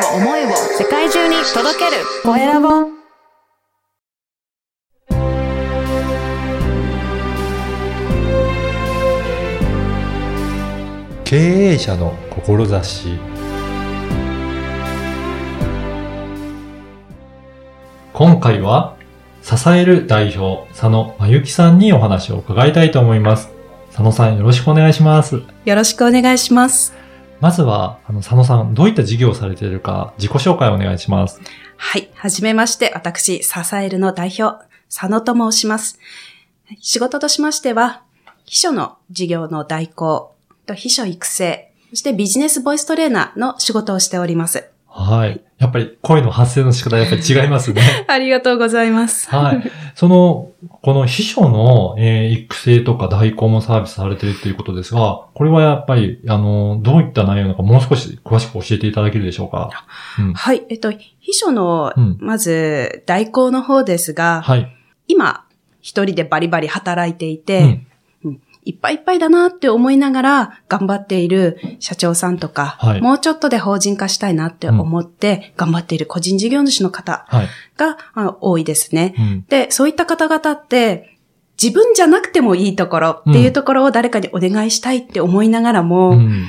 を思いを世界中に届ける。コエラボ経営者の志。今回は支える代表佐野真由紀さんにお話を伺いたいと思います。佐野さんよろしくお願いします。よろしくお願いします。まずはあの佐野さんどういった事業をされているか自己紹介をお願いしますはい。はじめまして、私、支えるの代表、佐野と申します。仕事としましては、秘書の事業の代行と秘書育成、そしてビジネスボイストレーナーの仕事をしております。はいやっぱり声の発声の仕方やっぱり違いますね ありがとうございます。はい。その、この秘書の、えー育成とか代行もサービスされているということですが、これはやっぱり、あの、どういった内容なのかもう少し詳しく教えていただけるでしょうか？うん。はい。えっと、秘書のうん、まず、代行の方ですが、はい。今、一人でバリバリ働いていて、うんいっぱいいっぱいだなって思いながら頑張っている社長さんとか、はいもうちょっとで法人化したいなって思って頑張っている個人事業主の方はい。多いですね。うん。で、そういった方々って、自分じゃなくてもいいところっていうところを誰かにお願いしたいって思いながらも、うん。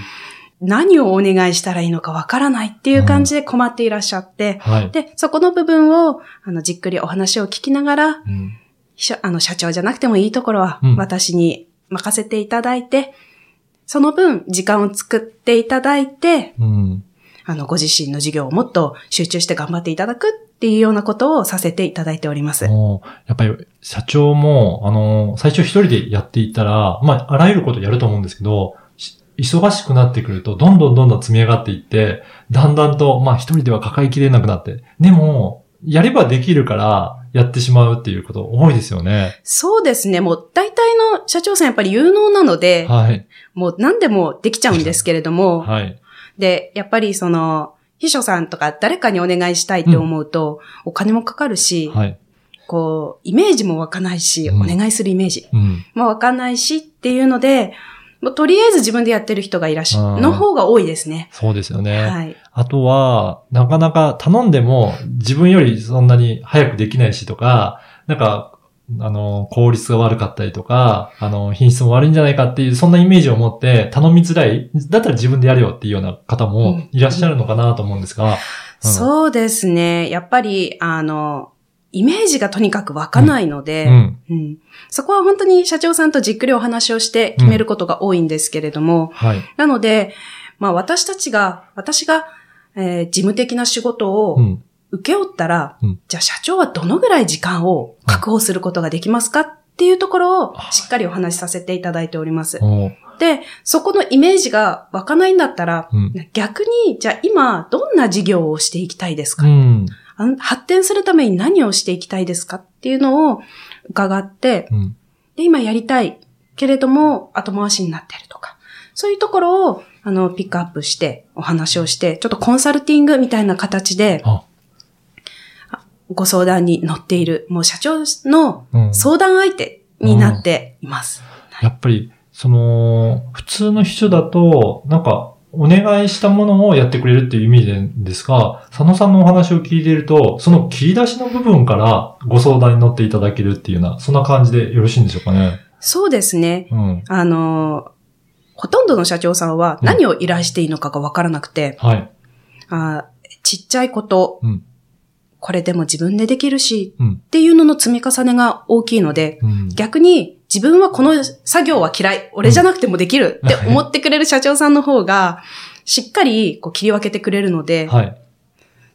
何をお願いしたらいいのかわからないっていう感じで困っていらっしゃって、はい。で、そこの部分を、あの、じっくりお話を聞きながら、うん。あの、社長じゃなくてもいいところはうん、私に任せていただいて、その分、時間を作っていただいて、うん。あの、ご自身の事業をもっと集中して頑張っていただくっていうようなことをさせていただいております。やっぱり、社長も、あの、最初一人でやっていったら、まあ、あらゆることやると思うんですけど、し忙しくなってくると、どんどんどんどん積み上がっていって、だんだんと、まあ、一人では抱えきれなくなって。でも、やればできるから、やってしまうっていうこと多いですよね。そうですね。もう大体の社長さんやっぱり有能なので、はい。もう何でもできちゃうんですけれども、はい。で、やっぱりその、秘書さんとか誰かにお願いしたいって思うと、お金もかかるし、はい。こう、イメージも湧かないし、うんお願いするイメージうん。も湧かないしっていうので、もうとりあえず自分でやってる人がいらっしゃあーの方が多いですね。そうですよね。はい。あとは、なかなか頼んでも自分よりそんなに早くできないしとか、なんか、あの、効率が悪かったりとか、あの、品質も悪いんじゃないかっていう、そんなイメージを持って頼みづらい。だったら自分でやるよっていうような方もいらっしゃるのかなと思うんですが。うんそうですね。やっぱり、あの、イメージがとにかく湧かないので、うん。うんそこは本当に社長さんとじっくりお話をして決めることが多いんですけれども、はい。なので、まあ私たちが、私が、えー事務的な仕事をうん。請け負ったら、うんじゃあ社長はどのぐらい時間を確保することができますか？っていうところをしっかりお話しさせていただいております。で、そこのイメージが湧かないんだったら、うん。逆に、じゃあ今どんな事業をしていきたいですか、うん。発展するために何をしていきたいですかっていうのを伺って、うん。で、今やりたいけれども後回しになってるとか、そういうところを、あの、ピックアップして、お話をして、ちょっとコンサルティングみたいな形で、あ、ご相談に乗っている、もう社長のうん。相談相手になっています。やっぱり、その、普通の秘書だと、なんか、お願いしたものをやってくれるっていうイメージなんですが、佐野さんのお話を聞いていると、その切り出しの部分からご相談に乗っていただけるっていうような、そんな感じでよろしいんでしょうかね？そうですね。うん。あの、ほとんどの社長さんは何を依頼していいのかがわからなくて、はい。あちっちゃいこと、うん。これでも自分でできるし、うん。っていうのの積み重ねが大きいので、うん。逆に自分はこの作業は嫌い、俺じゃなくてもできるって思ってくれる社長さんの方が、しっかりこう切り分けてくれるので、はい。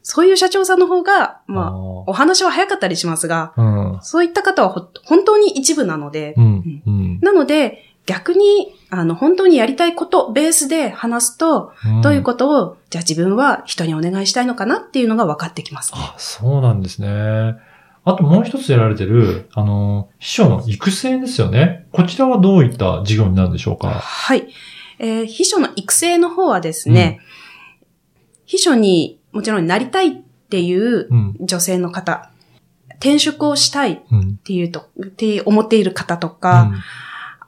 そういう社長さんの方が、まあ、あお話は早かったりしますが、ーうん。そういった方はほ本当に一部なので、うん。うん。なので、逆に、あの、本当にやりたいこと、ベースで話すと、どういうことを、じゃあ自分は人にお願いしたいのかなっていうのが分かってきますね。あ、そうなんですね。あともう一つやられてる、あの、秘書の育成ですよね。こちらはどういった事業になるんでしょうか？はい。えー秘書の育成の方はですね、秘書にもちろんなりたいっていううん。女性の方、転職をしたいっうん。ていうと、って思っている方とか、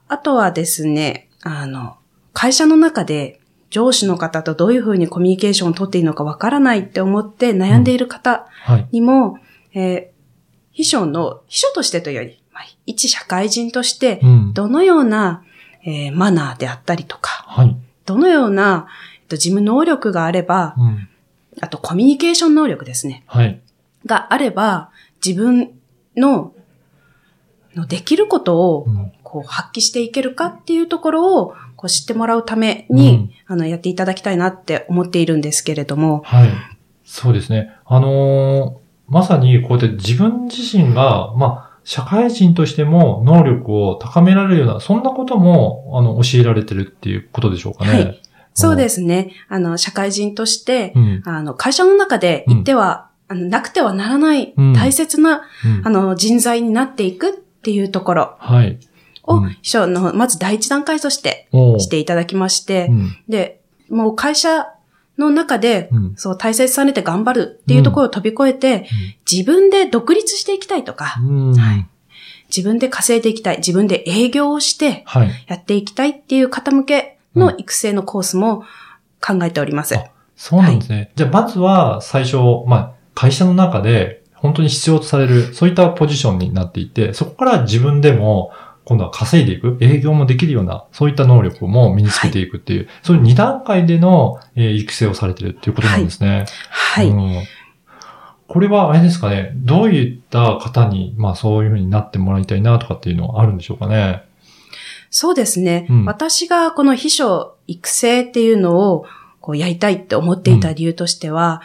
あとはですね、あの、会社の中で上司の方とどういうふうにコミュニケーションを取っていいのかわからないって思って悩んでいる方はい。にも、えー秘書の、秘書としてというより、まあ一社会人としてう、ん。どのような、えーマナーであったりとか、はい。どのような、えっと、事務能力があれば、うん。あとコミュニケーション能力ですね。はい。があれば、自分の、のできることをう、んこう、発揮していけるかっていうところを、こう、知ってもらうために、あの、やっていただきたいなって思っているんですけれども、はい。そうですね。あのーまさにこうやって自分自身が、まあ、社会人としても能力を高められるような、そんなことも、あの、教えられてるっていうことでしょうかね。はいそうですね。あの、社会人として、うん。あの、会社の中で言っては、あのなくてはならないうん大切な、うんあの、人材になっていくっていうところはい。を、うん秘書の、まず第一段階としてしていただきまして、うん。で、もう会社の中で、うん。そう、大切されて頑張るっていうところを飛び越えて、自分で独立していきたいとか、うん。はい自分で稼いでいきたい、自分で営業をしてはい。やっていきたいっていう方向けの育成のコースも考えております。あそうなんですね。じゃあ、まずは最初、まあ、会社の中で本当に必要とされる、そういったポジションになっていて、そこから自分でも、今度は稼いでいく、営業もできるような、そういった能力も身につけていくっていう、そういう二段階での、えー育成をされてるっていうことなんですね。はい。うんこれはあれですかね、どういった方に、まあそういうふうになってもらいたいなとかっていうのはあるんでしょうかね。そうですね。うん私がこの秘書育成っていうのをこうやりたいって思っていた理由としては、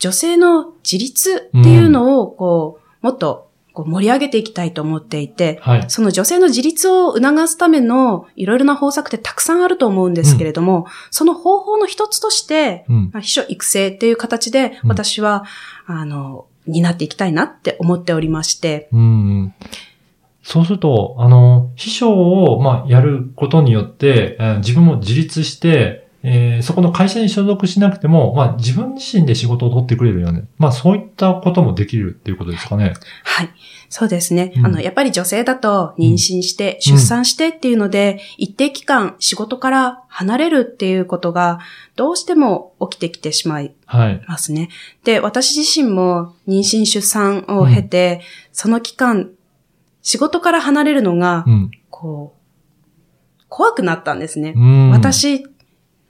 女性の自立っていうのをこう、もっとこう盛り上げていきたいと思っていて、はい。その女性の自立を促すためのいろいろな方策ってたくさんあると思うんですけれども、その方法の一つとして、うん。まあ秘書育成っていう形でうん私は、あの、担っていきたいなって思っておりまして、うん。そうすると、あの、秘書を、まあ、やることによって、えー自分も自立して、えーそこの会社に所属しなくても、まあ、自分自身で仕事を取ってくれるように、まあ、そういったこともできるっていうことですかね。はい。そうですね。うんあの、やっぱり女性だと妊娠して、出産してっていうので、一定期間仕事から離れるっていうことがどうしても起きてきてしまいはい。ますね。で、私自身も妊娠出産を経て、その期間、仕事から離れるのがう、ん。こう、怖くなったんですね。うん。。私、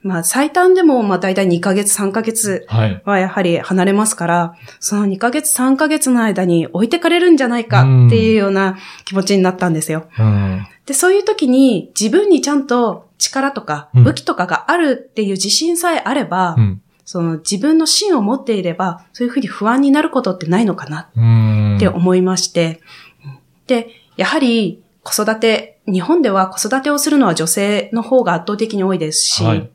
まあ最短でもまあ大体2ヶ月、3ヶ月はい。はやはり離れますから、その2ヶ月、3ヶ月の間に置いてかれるんじゃないかっていうような気持ちになったんですよ。うん。で、そういう時に自分にちゃんと力とかうん武器とかがあるっていう自信さえあれば、うん。その自分の芯を持っていれば、そういうふうに不安になることってないのかなうん。って思いまして、で、やはり子育て、日本では子育てをするのは女性の方が圧倒的に多いですし、はい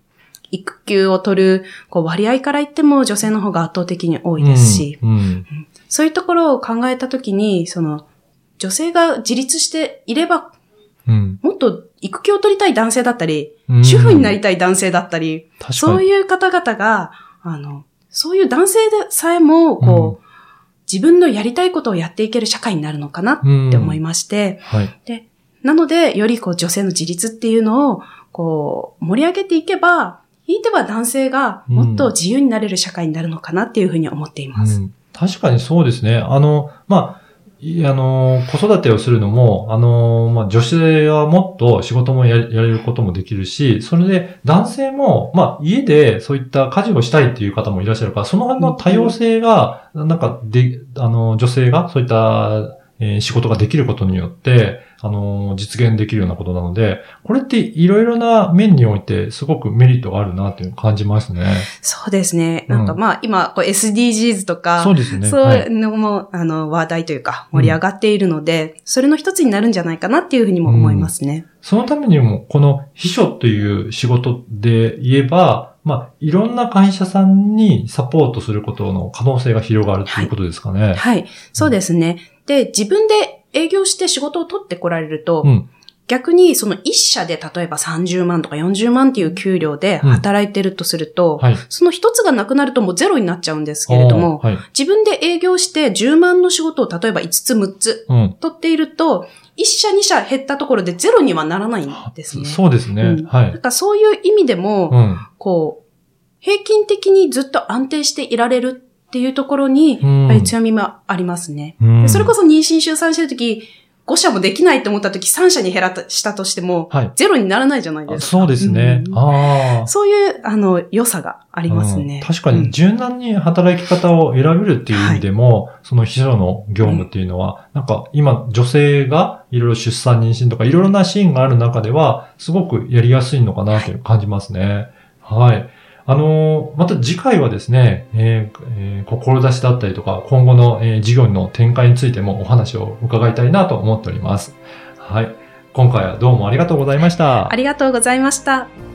育休を取るこう割合から言っても女性の方が圧倒的に多いですし、うん。うん。そういうところを考えたときに、その、女性が自立していれば、うん。もっと育休を取りたい男性だったり、うん主婦になりたい男性だったり。そういう方々が、あの、そういう男性でさえも、こう、自分のやりたいことをやっていける社会になるのかなって思いまして、はい。で、なので、よりこう女性の自立っていうのを、こう、盛り上げていけば、ひいては男性がもっと自由になれる社会になるのかなっていうふうに思っています。うん、確かにそうですね。あの、まあ、あの、子育てをするのも、あの、まあ、女性はもっと仕事もややれることもできるし、それで男性も、まあ、家でそういった家事をしたいっていう方もいらっしゃるから、その辺の多様性が、なんか、で、あの、女性がそういった、えー仕事ができることによって、あの、実現できるようなことなので、これっていろいろな面においてすごくメリットがあるなっていう感じますね。そうですね。うんなんかまあ、今、こう SDGs とか、そうですね。そうはいいうのも、あの、話題というか、盛り上がっているので、それの一つになるんじゃないかなっていうふうにも思いますね。そのためにも、この秘書という仕事で言えば、まあ、いろんな会社さんにサポートすることの可能性が広がるということですかね。はい。そうですね。で、自分で営業して仕事を取ってこられると、うん。逆にその一社で例えば30万とか40万っていう給料で働いてるとすると、はい。その一つがなくなるともうゼロになっちゃうんですけれども、はい。自分で営業して10万の仕事を例えば5つ6つうん。取っていると、1社2社減ったところでゼロにはならないんですね。そうですね。うんはい。だからそういう意味でも、うん。こう、平均的にずっと安定していられるっていうところに、うんやっぱり強みもありますね。うんでそれこそ妊娠出産してるとき、5社もできないと思ったとき、3社に減らしたとしても、はい。ゼロにならないじゃないですか。そうですね。うんああ。そういう、あの、良さがありますね。うん確かにうん柔軟に働き方を選べるっていう意味でも、その秘書の業務っていうのは、なんか今女性がいろいろ出産妊娠とかいろいろなシーンがある中では、すごくやりやすいのかなという感じますね。はい。あのまた次回はですね、えーえー志だったりとか、今後の、えー事業の展開についてもお話を伺いたいなと思っております。はい。今回はどうもありがとうございましたあ。りがとうございました。